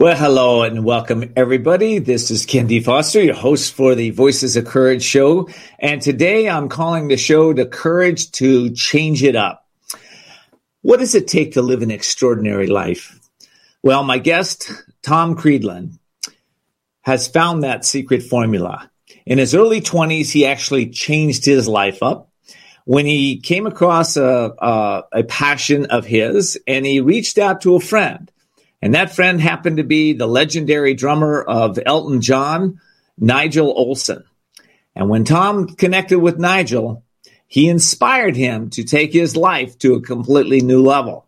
Well, hello and welcome everybody. This is Ken D. Foster, your host for the Voices of Courage show. And today I'm calling the show The Courage to Change It Up. What does it take to live an extraordinary life? Well, my guest, Tom Creedland, has found that secret formula. In his early 20s, he actually changed his life up when he came across a, a, a passion of his and he reached out to a friend and that friend happened to be the legendary drummer of Elton John, Nigel Olsson. And when Tom connected with Nigel, he inspired him to take his life to a completely new level.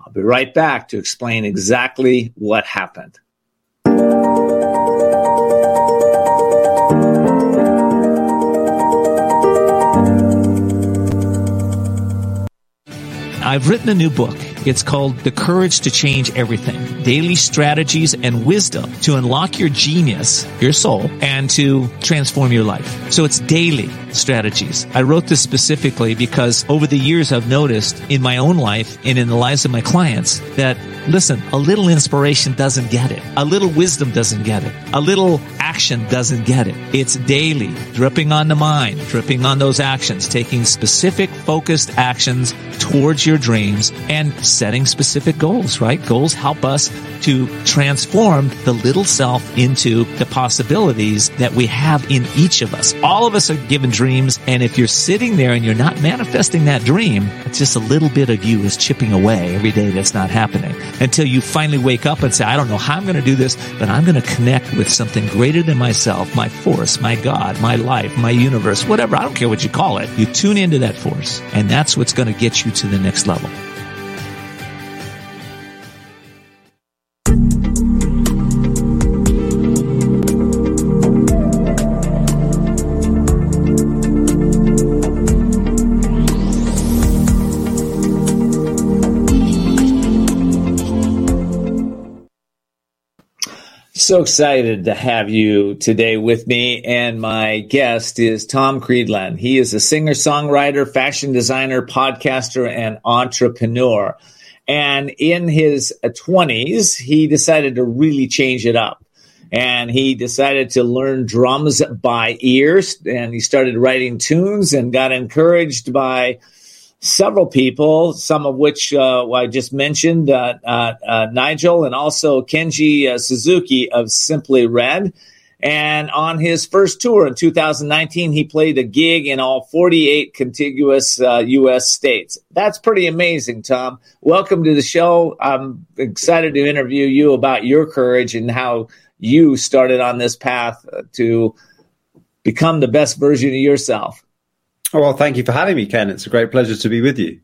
I'll be right back to explain exactly what happened. I've written a new book it's called The Courage to Change Everything Daily Strategies and Wisdom to Unlock Your Genius, Your Soul, and to Transform Your Life. So it's daily strategies. I wrote this specifically because over the years I've noticed in my own life and in the lives of my clients that listen, a little inspiration doesn't get it. A little wisdom doesn't get it. A little action doesn't get it. It's daily, dripping on the mind, dripping on those actions, taking specific focused actions towards your dreams and setting specific goals, right? Goals help us to transform the little self into the possibilities that we have in each of us. All of us are given dreams. And if you're sitting there and you're not manifesting that dream, it's just a little bit of you is chipping away every day that's not happening until you finally wake up and say, I don't know how I'm going to do this, but I'm going to connect with something greater than myself, my force, my God, my life, my universe, whatever. I don't care what you call it. You tune into that force and that's what's going to get you to the next level. So excited to have you today with me. And my guest is Tom Creedland. He is a singer, songwriter, fashion designer, podcaster, and entrepreneur. And in his 20s, he decided to really change it up. And he decided to learn drums by ears. And he started writing tunes and got encouraged by several people, some of which uh, I just mentioned, uh, uh, uh Nigel and also Kenji uh, Suzuki of Simply Red. And on his first tour in 2019, he played a gig in all 48 contiguous U.S. Uh, states. That's pretty amazing, Tom. Welcome to the show. I'm excited to interview you about your courage and how you started on this path to become the best version of yourself. Oh, well, thank you for having me, Ken. It's a great pleasure to be with you.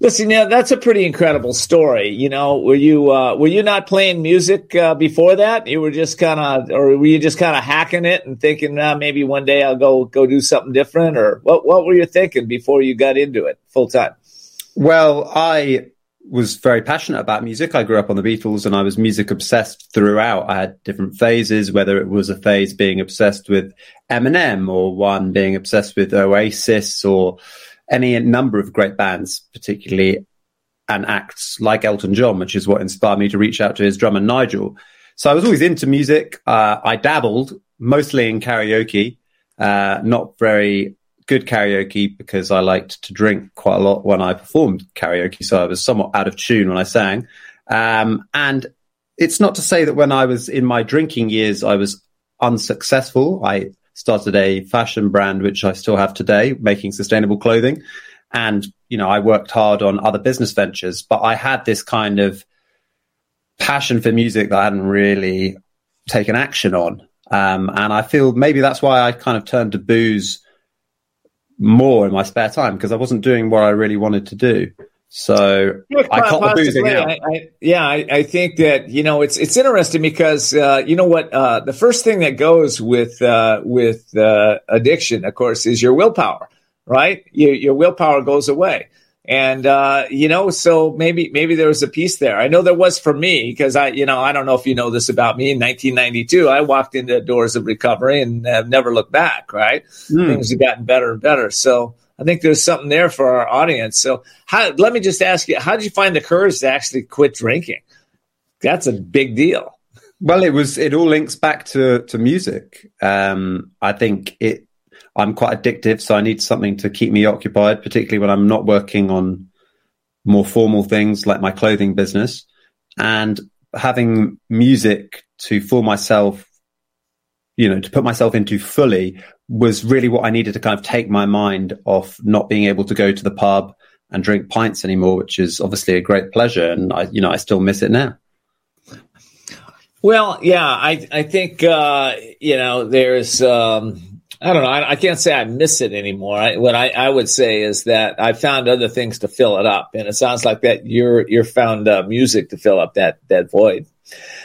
Listen, yeah, that's a pretty incredible story. You know, were you uh, were you not playing music uh, before that? You were just kind of, or were you just kind of hacking it and thinking, uh, maybe one day I'll go go do something different, or what? What were you thinking before you got into it full time? Well, I was very passionate about music. I grew up on the Beatles and I was music obsessed throughout. I had different phases, whether it was a phase being obsessed with Eminem or one being obsessed with Oasis or any number of great bands, particularly and acts like Elton John, which is what inspired me to reach out to his drummer Nigel. So I was always into music. Uh, I dabbled mostly in karaoke, uh, not very good karaoke because I liked to drink quite a lot when I performed karaoke. So I was somewhat out of tune when I sang. Um, and it's not to say that when I was in my drinking years, I was unsuccessful. I started a fashion brand, which I still have today, making sustainable clothing. And, you know, I worked hard on other business ventures, but I had this kind of passion for music that I hadn't really taken action on. Um, and I feel maybe that's why I kind of turned to booze more in my spare time because I wasn't doing what I really wanted to do. So I caught the boozing out. I, I, yeah, I, I, think that you know it's it's interesting because uh, you know what uh, the first thing that goes with uh, with uh, addiction, of course, is your willpower. Right, your, your willpower goes away. And uh, you know, so maybe maybe there was a piece there. I know there was for me because I, you know, I don't know if you know this about me. In 1992, I walked into doors of recovery and have never looked back. Right, mm. things have gotten better and better. So I think there's something there for our audience. So, how, let me just ask you: How did you find the courage to actually quit drinking? that's a big deal. Well, it was. It all links back to to music. Um, I think it. I'm quite addictive, so I need something to keep me occupied, particularly when I'm not working on more formal things like my clothing business. And having music to fool myself, you know, to put myself into fully was really what I needed to kind of take my mind off not being able to go to the pub and drink pints anymore, which is obviously a great pleasure. And I, you know, I still miss it now. Well, yeah, I I think uh, you know there's um, I don't know I, I, can't say I miss it anymore. I, what I, I would say is that I found other things to fill it up, and it sounds like that you're you're found uh, music to fill up that that void.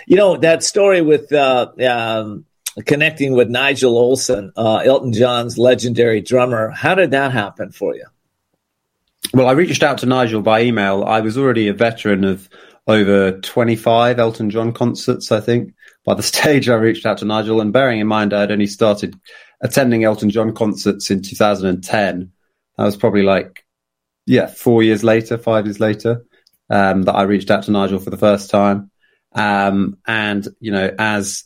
You know that story with uh, um, connecting with Nigel Olsson, uh, Elton John's legendary drummer. How did that happen for you? Well, I reached out to Nigel by email. I was already a veteran of over 25 Elton John concerts, I think. By the stage, I reached out to Nigel, and bearing in mind I had only started attending Elton John concerts in 2010, that was probably like, yeah, four years later, five years later, um, that I reached out to Nigel for the first time. Um, and, you know, as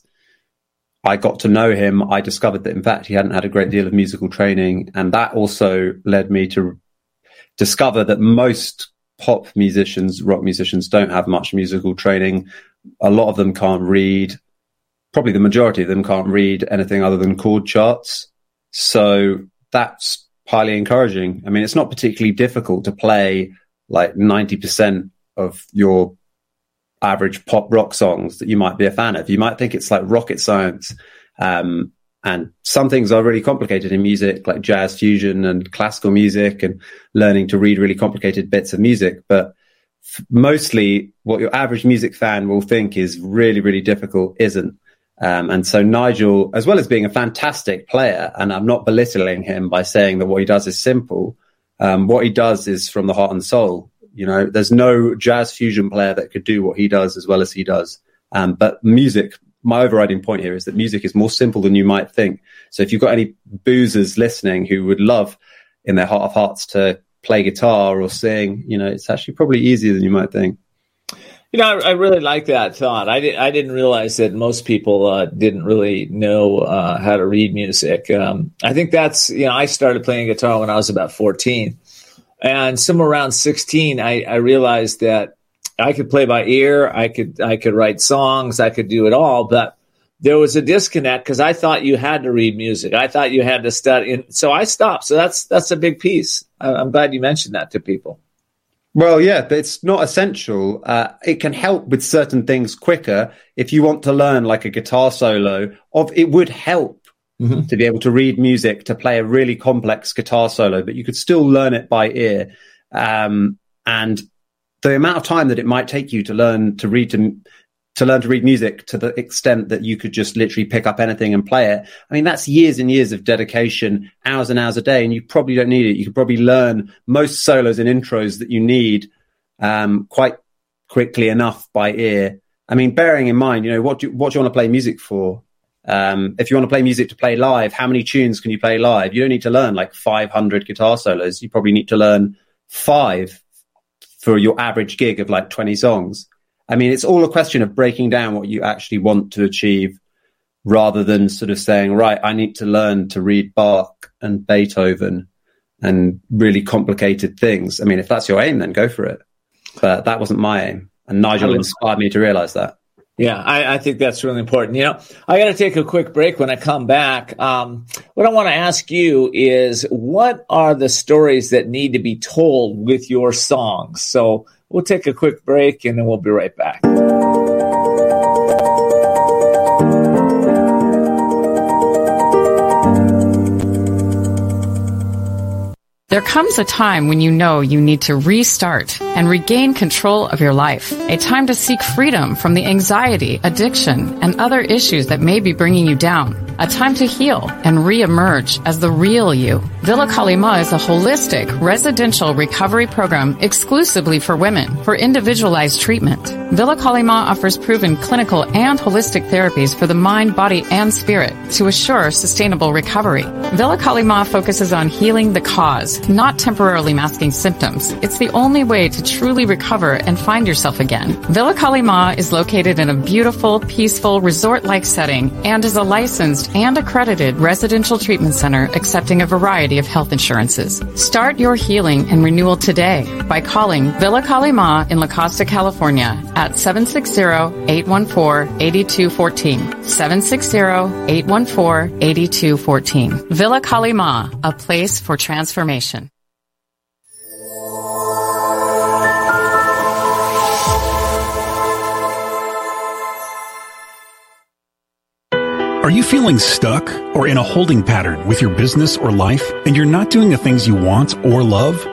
I got to know him, I discovered that in fact he hadn't had a great deal of musical training. And that also led me to discover that most pop musicians, rock musicians don't have much musical training. A lot of them can't read. Probably the majority of them can't read anything other than chord charts. So that's highly encouraging. I mean, it's not particularly difficult to play like 90% of your average pop rock songs that you might be a fan of. You might think it's like rocket science. Um, and some things are really complicated in music, like jazz fusion and classical music and learning to read really complicated bits of music. But f- mostly what your average music fan will think is really, really difficult isn't. Um, and so Nigel, as well as being a fantastic player, and I'm not belittling him by saying that what he does is simple. Um, what he does is from the heart and soul. You know, there's no jazz fusion player that could do what he does as well as he does. Um, but music my overriding point here is that music is more simple than you might think. So if you've got any boozers listening who would love in their heart of hearts to play guitar or sing, you know, it's actually probably easier than you might think. You know, I, I really like that thought. I, did, I didn't realize that most people uh, didn't really know uh, how to read music. Um, I think that's, you know, I started playing guitar when I was about 14. And somewhere around 16, I, I realized that I could play by ear. I could I could write songs. I could do it all. But there was a disconnect because I thought you had to read music. I thought you had to study. And so I stopped. So that's that's a big piece. I'm glad you mentioned that to people. Well, yeah, it's not essential. Uh, it can help with certain things quicker. If you want to learn like a guitar solo, of it would help mm-hmm. to be able to read music to play a really complex guitar solo, but you could still learn it by ear. Um, and the amount of time that it might take you to learn to read to, to learn to read music to the extent that you could just literally pick up anything and play it. I mean, that's years and years of dedication, hours and hours a day, and you probably don't need it. You could probably learn most solos and intros that you need um, quite quickly enough by ear. I mean, bearing in mind, you know, what do you, what do you want to play music for? Um, if you want to play music to play live, how many tunes can you play live? You don't need to learn like 500 guitar solos. You probably need to learn five for your average gig of like 20 songs. I mean, it's all a question of breaking down what you actually want to achieve rather than sort of saying, right, I need to learn to read Bach and Beethoven and really complicated things. I mean, if that's your aim, then go for it. But that wasn't my aim. And Nigel inspired me to realize that. Yeah, I, I, think that's really important. You know, I got to take a quick break when I come back. Um, what I want to ask you is what are the stories that need to be told with your songs? So we'll take a quick break and then we'll be right back. There comes a time when you know you need to restart and regain control of your life. A time to seek freedom from the anxiety, addiction, and other issues that may be bringing you down. A time to heal and re-emerge as the real you. Villa Kali Ma is a holistic residential recovery program exclusively for women for individualized treatment. Villa Kali Ma offers proven clinical and holistic therapies for the mind, body, and spirit to assure sustainable recovery. Villa Kali Ma focuses on healing the cause, not temporarily masking symptoms. It's the only way to truly recover and find yourself again. Villa Kali Ma is located in a beautiful, peaceful, resort-like setting and is a licensed and accredited residential treatment center accepting a variety of health insurances. Start your healing and renewal today by calling Villa Kali Ma in La Costa, California at 760-814-8214. 760-814-8214. Villa Kali Ma, a place for transformation. Are you feeling stuck or in a holding pattern with your business or life and you're not doing the things you want or love?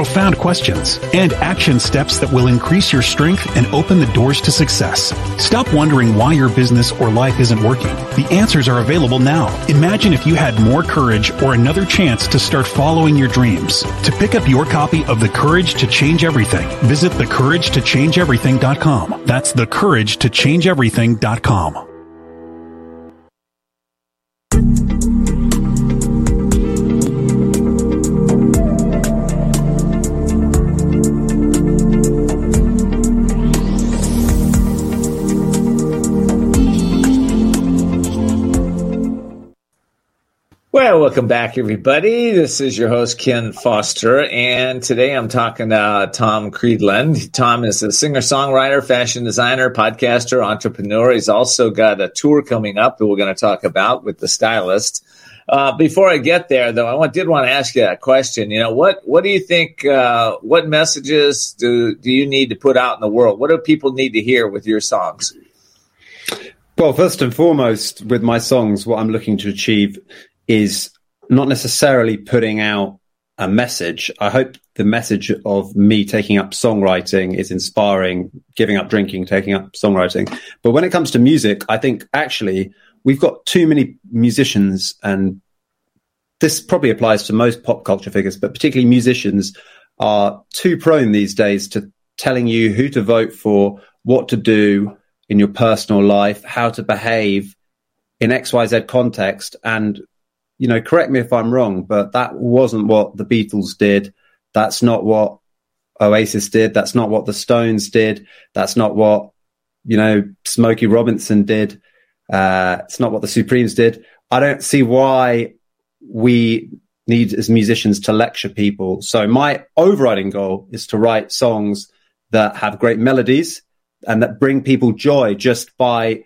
profound questions, and action steps that will increase your strength and open the doors to success. Stop wondering why your business or life isn't working. The answers are available now. Imagine if you had more courage or another chance to start following your dreams. To pick up your copy of The Courage to Change Everything, visit thecouragetochangeeverything.com. That's thecouragetochangeeverything.com. Well, welcome back, everybody. This is your host, Ken Foster, and today I'm talking to Tom Creedland. Tom is a singer songwriter, fashion designer, podcaster, entrepreneur. He's also got a tour coming up that we're going to talk about with the stylist. Uh, before I get there, though, I did want to ask you a question. You know, what what do you think? Uh, what messages do do you need to put out in the world? What do people need to hear with your songs? Well, first and foremost, with my songs, what I'm looking to achieve is not necessarily putting out a message. I hope the message of me taking up songwriting is inspiring, giving up drinking, taking up songwriting. But when it comes to music, I think actually we've got too many musicians, and this probably applies to most pop culture figures, but particularly musicians are too prone these days to telling you who to vote for, what to do in your personal life, how to behave in XYZ context. And you know, correct me if I'm wrong, but that wasn't what the Beatles did. That's not what Oasis did. That's not what the Stones did. That's not what, you know, Smokey Robinson did. Uh, it's not what the Supremes did. I don't see why we need as musicians to lecture people. So my overriding goal is to write songs that have great melodies and that bring people joy just by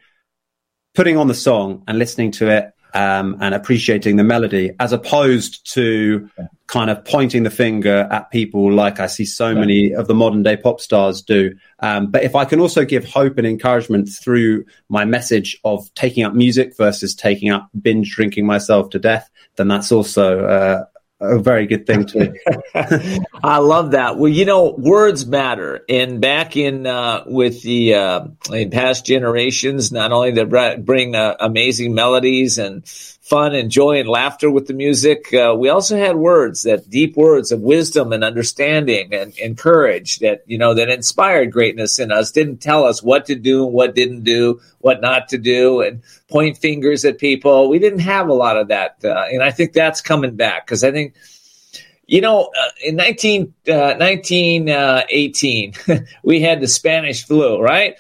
putting on the song and listening to it um, and appreciating the melody, as opposed to kind of pointing the finger at people like I see so many of the modern day pop stars do. Um, but if I can also give hope and encouragement through my message of taking up music versus taking up binge drinking myself to death, then that's also uh, a very good thing too. I love that. Well, you know, words matter, and back in uh, with the uh, in past generations, not only that bring uh, amazing melodies and fun and joy and laughter with the music, uh, we also had words that deep words of wisdom and understanding and, and courage that you know that inspired greatness in us. Didn't tell us what to do and what didn't do, what not to do, and point fingers at people. We didn't have a lot of that, uh, and I think that's coming back because I think you know, uh, in 19, uh, 1918, uh, we had the Spanish flu, right?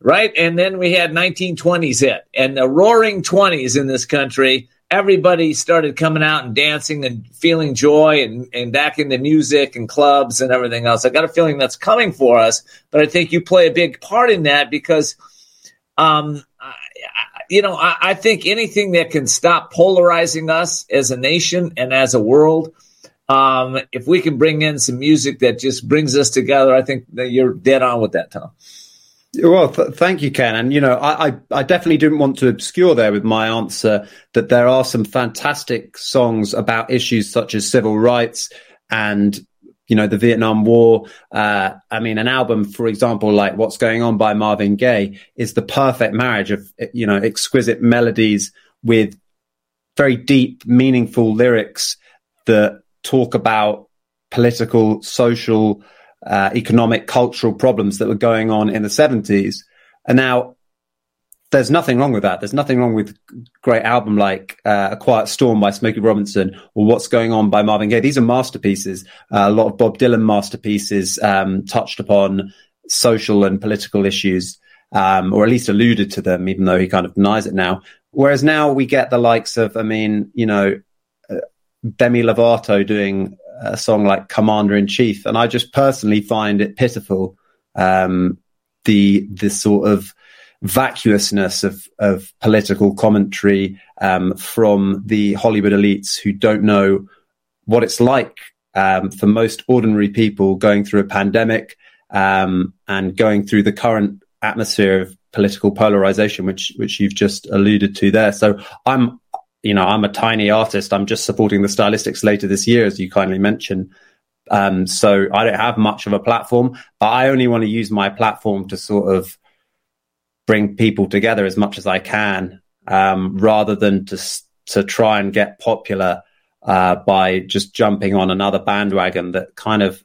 Right. And then we had 1920s hit and the roaring 20s in this country. Everybody started coming out and dancing and feeling joy and, and back into music and clubs and everything else. I got a feeling that's coming for us, but I think you play a big part in that because, um, I, you know, I, I think anything that can stop polarizing us as a nation and as a world – um, if we can bring in some music that just brings us together, I think that you're dead on with that, Tom. Well, th- thank you, Ken. And you know, I, I, I definitely didn't want to obscure there with my answer that there are some fantastic songs about issues such as civil rights and you know, the Vietnam War. Uh, I mean, an album, for example, like What's Going On by Marvin Gaye is the perfect marriage of, you know, exquisite melodies with very deep, meaningful lyrics that talk about political, social, uh, economic, cultural problems that were going on in the 70s. And now there's nothing wrong with that. There's nothing wrong with great album like uh, A Quiet Storm by Smokey Robinson or What's Going On by Marvin Gaye. These are masterpieces. Uh, a lot of Bob Dylan masterpieces um, touched upon social and political issues, um, or at least alluded to them, even though he kind of denies it now. Whereas now we get the likes of, I mean, you know, uh, Demi Lovato doing a song like Commander in Chief, and I just personally find it pitiful. Um, the the sort of vacuousness of, of political commentary um, from the Hollywood elites who don't know what it's like um, for most ordinary people going through a pandemic um, and going through the current atmosphere of political polarization, which which you've just alluded to there. So I'm, you know, I'm a tiny artist. I'm just supporting the stylistics later this year, as you kindly mentioned. Um, so I don't have much of a platform, but I only want to use my platform to sort of bring people together as much as I can, um, rather than to to try and get popular uh, by just jumping on another bandwagon that kind of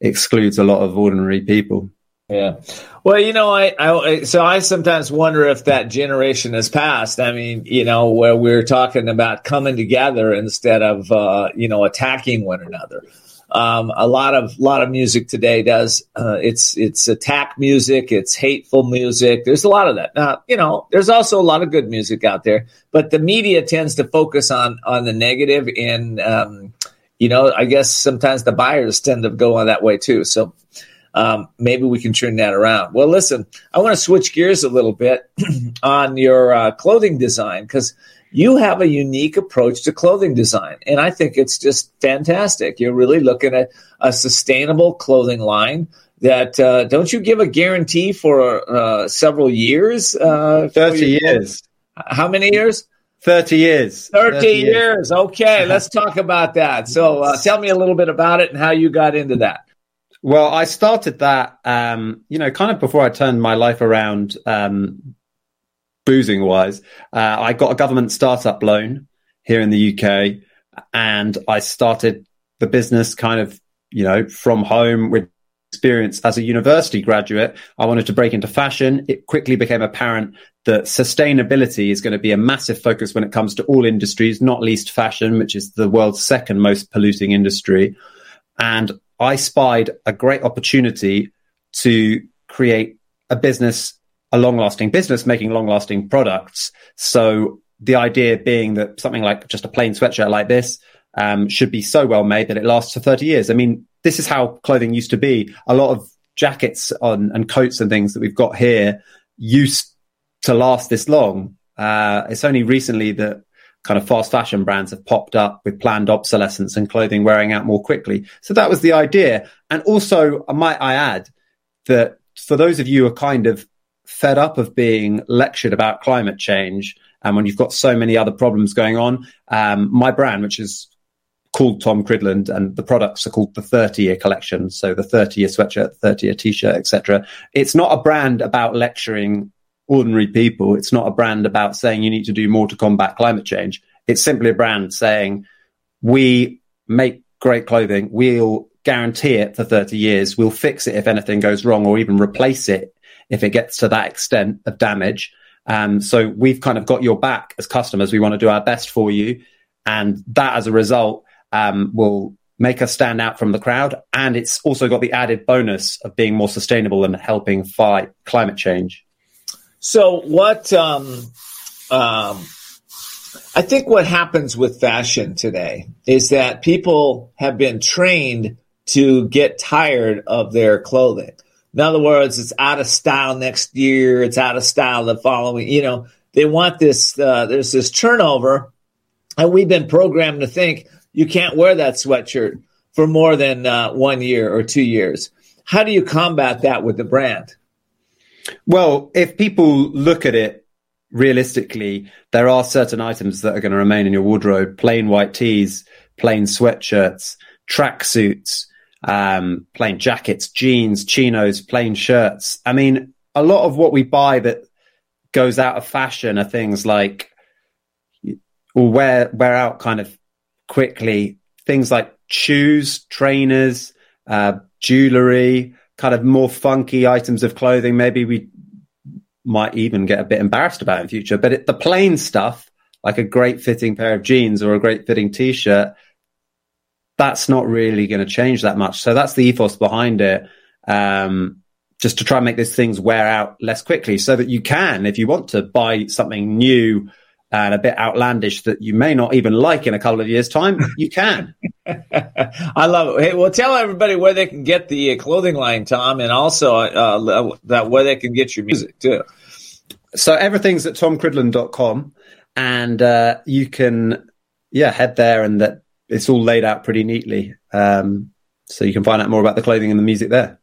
excludes a lot of ordinary people. Yeah. Well, you know, I, I, so I sometimes wonder if that generation has passed. I mean, you know, where we're talking about coming together instead of, uh, you know, attacking one another. Um, a lot of lot of music today does uh, it's it's attack music, it's hateful music. There's a lot of that. Now, you know, there's also a lot of good music out there, but the media tends to focus on on the negative, and um, you know, I guess sometimes the buyers tend to go on that way too. So um, maybe we can turn that around. Well, listen, I want to switch gears a little bit on your uh, clothing design because you have a unique approach to clothing design. And I think it's just fantastic. You're really looking at a sustainable clothing line that, uh, don't you give a guarantee for uh, several years? Uh, 30 years. How many years? 30 years. 30, 30 years. years. Okay, let's talk about that. So uh, tell me a little bit about it and how you got into that. Well, I started that, um, you know, kind of before I turned my life around um, boozing wise, uh, I got a government startup loan here in the UK and I started the business kind of, you know, from home with experience as a university graduate. I wanted to break into fashion. It quickly became apparent that sustainability is going to be a massive focus when it comes to all industries, not least fashion, which is the world's second most polluting industry. And I spied a great opportunity to create a business a long lasting business making long lasting products. So the idea being that something like just a plain sweatshirt like this um, should be so well made that it lasts for 30 years. I mean, this is how clothing used to be. A lot of jackets on, and coats and things that we've got here used to last this long. Uh, it's only recently that kind of fast fashion brands have popped up with planned obsolescence and clothing wearing out more quickly. So that was the idea. And also, might I add that for those of you who are kind of fed up of being lectured about climate change and when you've got so many other problems going on, um, my brand, which is called Tom Cridland, and the products are called the 30 year collection. So the 30 year sweatshirt, 30 year t-shirt, etc. It's not a brand about lecturing ordinary people. It's not a brand about saying you need to do more to combat climate change. It's simply a brand saying we make great clothing. We'll guarantee it for 30 years. We'll fix it if anything goes wrong or even replace it if it gets to that extent of damage. Um, so we've kind of got your back as customers. We want to do our best for you. And that as a result um, will make us stand out from the crowd. And it's also got the added bonus of being more sustainable and helping fight climate change. So what, um, um, I think what happens with fashion today is that people have been trained to get tired of their clothing. In other words, it's out of style next year. It's out of style the following. You know, they want this. Uh, there's this turnover, and we've been programmed to think you can't wear that sweatshirt for more than uh, one year or two years. How do you combat that with the brand? Well, if people look at it realistically, there are certain items that are going to remain in your wardrobe: plain white tees, plain sweatshirts, tracksuits um, plain jackets, jeans, chinos, plain shirts. I mean, a lot of what we buy that goes out of fashion are things like will wear wear out kind of quickly. Things like shoes, trainers, uh, jewelry, kind of more funky items of clothing. Maybe we might even get a bit embarrassed about in future. But it, the plain stuff, like a great fitting pair of jeans or a great fitting t-shirt, that's not really going to change that much. So that's the ethos behind it. Um, just to try and make these things wear out less quickly so that you can, if you want to buy something new and a bit outlandish that you may not even like in a couple of years time, you can. I love it. Hey, well, tell everybody where they can get the uh, clothing line, Tom, and also uh, that where they can get your music too. So everything's at tomcridland.com and uh, you can, yeah, head there and that it's all laid out pretty neatly. Um, so you can find out more about the clothing and the music there.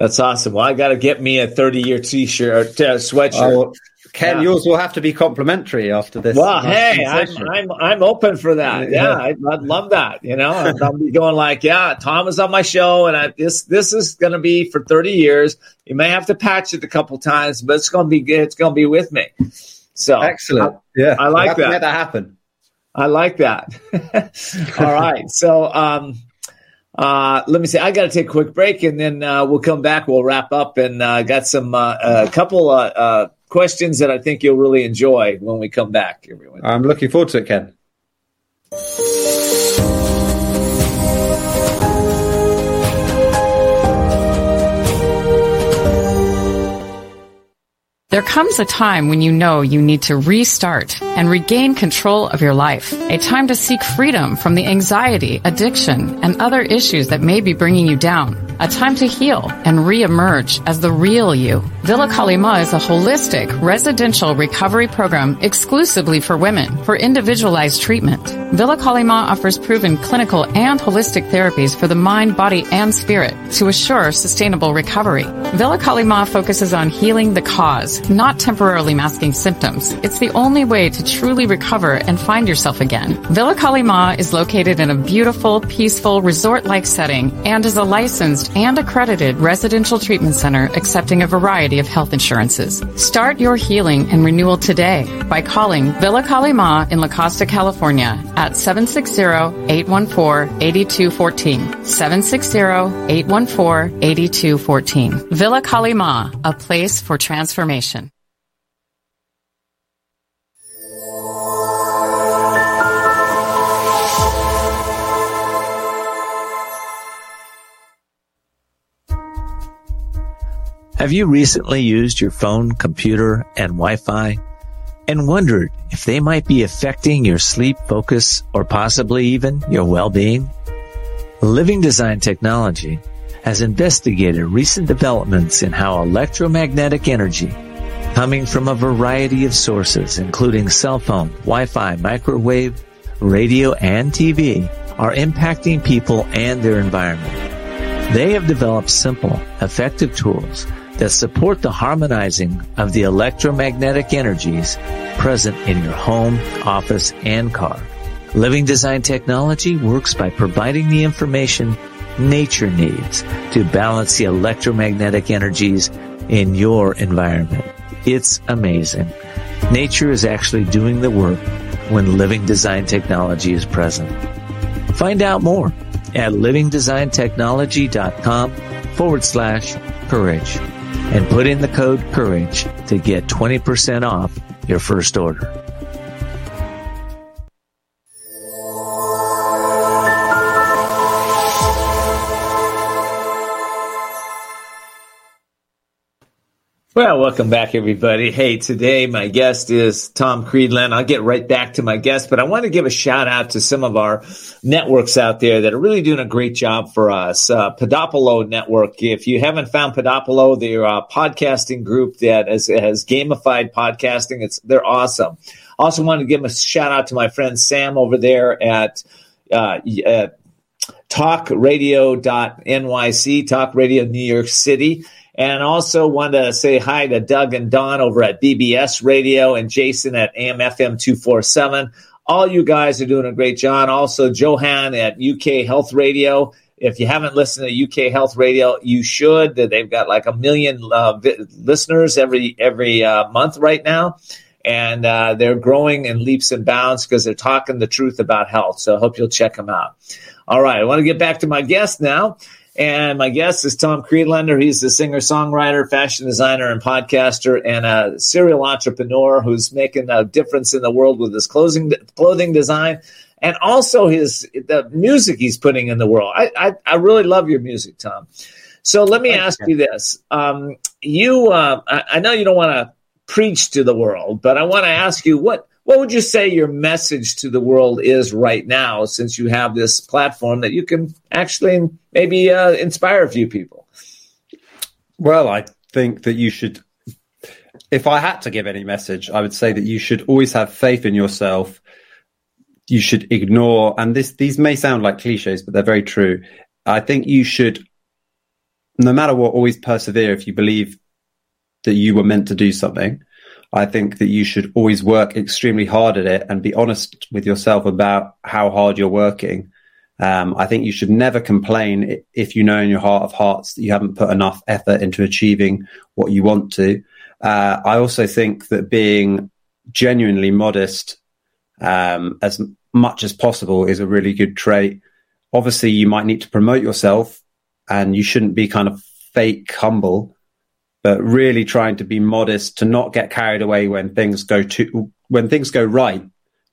That's awesome. Well, I got to get me a 30 year t shirt, uh, sweatshirt. Oh, Ken, yeah. yours will have to be complimentary after this. Well, hey, I'm, I'm, I'm open for that. Yeah, I'd, I'd, love that. You know, I'll be going like, yeah, Tom is on my show, and I, this this is going to be for 30 years. You may have to patch it a couple times, but it's going to be good. It's going to be with me. So excellent. I, yeah, I like that. Let that happen. I like that. All right. So, um, uh, let me see. I got to take a quick break, and then uh, we'll come back. We'll wrap up, and uh, got some a uh, couple uh, uh, questions that I think you'll really enjoy when we come back. Everyone, I'm looking forward to it, Ken. There comes a time when you know you need to restart and regain control of your life. A time to seek freedom from the anxiety, addiction, and other issues that may be bringing you down. A time to heal and re-emerge as the real you. Villa Kali Ma is a holistic residential recovery program exclusively for women for individualized treatment. Villa Kali Ma offers proven clinical and holistic therapies for the mind, body, and spirit to assure sustainable recovery. Villa Kali Ma focuses on healing the cause, not temporarily masking symptoms. It's the only way to truly recover and find yourself again. Villa Kali Ma is located in a beautiful, peaceful, resort-like setting and is a licensed and accredited residential treatment center accepting a variety of health insurances. Start your healing and renewal today by calling Villa Kali Ma in La Costa, California at 760-814-8214. 760-814-8214. Villa Kali Ma, a place for transformation. Have you recently used your phone, computer, and Wi-Fi and wondered if they might be affecting your sleep, focus, or possibly even your well-being? Living Design Technology has investigated recent developments in how electromagnetic energy coming from a variety of sources, including cell phone, Wi-Fi, microwave, radio, and TV, are impacting people and their environment. They have developed simple, effective tools that support the harmonizing of the electromagnetic energies present in your home, office, and car. Living Design Technology works by providing the information nature needs to balance the electromagnetic energies in your environment. It's amazing. Nature is actually doing the work when Living Design Technology is present. Find out more at livingdesigntechnology.com forward slash courage and put in the code COURAGE to get 20% off your first order. Well, welcome back, everybody. Hey, today my guest is Tom Creedland. I'll get right back to my guest, but I want to give a shout out to some of our networks out there that are really doing a great job for us. Uh, Podopolo Network. If you haven't found Podopolo, they're a podcasting group that has, has gamified podcasting. It's they're awesome. Also, want to give a shout out to my friend Sam over there at uh, at talkradio.nyc, Talk Radio New York City. And also want to say hi to Doug and Don over at BBS Radio and Jason at AMFM 247. All you guys are doing a great job. Also, Johan at UK Health Radio. If you haven't listened to UK Health Radio, you should. They've got like a million uh, listeners every every uh, month right now, and uh, they're growing in leaps and bounds because they're talking the truth about health. So I hope you'll check them out. All right, I want to get back to my guest now. And my guest is Tom Creedlander. He's a singer, songwriter, fashion designer, and podcaster, and a serial entrepreneur who's making a difference in the world with his clothing clothing design, and also his the music he's putting in the world. I I, I really love your music, Tom. So let me ask you this: um, You, uh, I, I know you don't want to preach to the world, but I want to ask you what what would you say your message to the world is right now since you have this platform that you can actually maybe uh, inspire a few people? Well i think that you should if i had to give any message i would say that you should always have faith in yourself. You should ignore and this these may sound like cliches but they're very true. I think you should no matter what always persevere if you believe that you were meant to do something I think that you should always work extremely hard at it and be honest with yourself about how hard you're working. Um, I think you should never complain if you know in your heart of hearts that you haven't put enough effort into achieving what you want to. Uh, I also think that being genuinely modest um, as much as possible is a really good trait. Obviously, you might need to promote yourself and you shouldn't be kind of fake humble but really trying to be modest to not get carried away when things go too when things go right.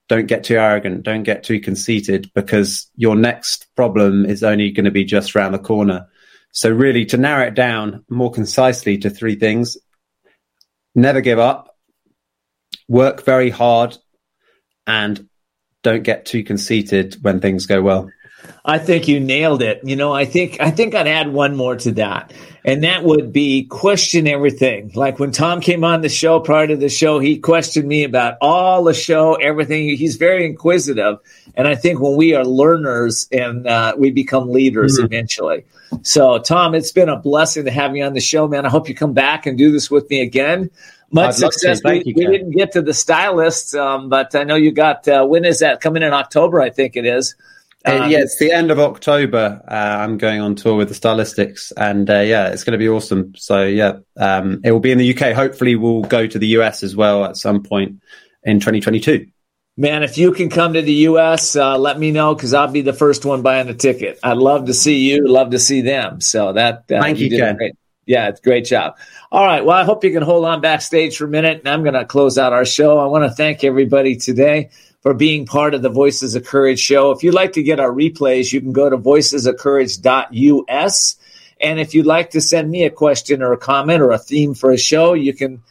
Don't get too arrogant. Don't get too conceited because your next problem is only going to be just around the corner. So really to narrow it down more concisely to three things never give up work very hard and don't get too conceited when things go well I think you nailed it. You know, I think I think I'd add one more to that, and that would be question everything. Like when Tom came on the show prior to the show, he questioned me about all the show, everything. He's very inquisitive, and I think when we are learners and uh, we become leaders mm-hmm. eventually. So, Tom, it's been a blessing to have you on the show, man. I hope you come back and do this with me again. Much I'd success. We, you, we didn't get to the stylists, um, but I know you got. Uh, when is that coming in October? I think it is. Uh, um, yeah, it's the end of October. Uh, I'm going on tour with the Stylistics, and uh, yeah, it's going to be awesome. So yeah, um, it will be in the UK. Hopefully, we'll go to the US as well at some point in 2022. Man, if you can come to the U.S., uh, let me know because I'll be the first one buying the ticket. I'd love to see you. Love to see them. So that uh, thank you, Ken. Great, yeah, it's a great job. All right. Well, I hope you can hold on backstage for a minute, and I'm going to close out our show. I want to thank everybody today for being part of the Voices of Courage show. If you'd like to get our replays, you can go to voicesofcourage.us. And if you'd like to send me a question or a comment or a theme for a show, you can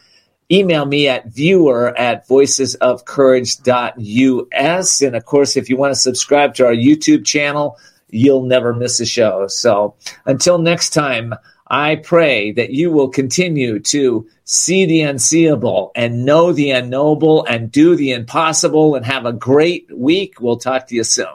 email me at viewer at voicesofcourage.us. And of course, if you want to subscribe to our YouTube channel, you'll never miss a show. So until next time, I pray that you will continue to see the unseeable and know the unknowable and do the impossible and have a great week. We'll talk to you soon.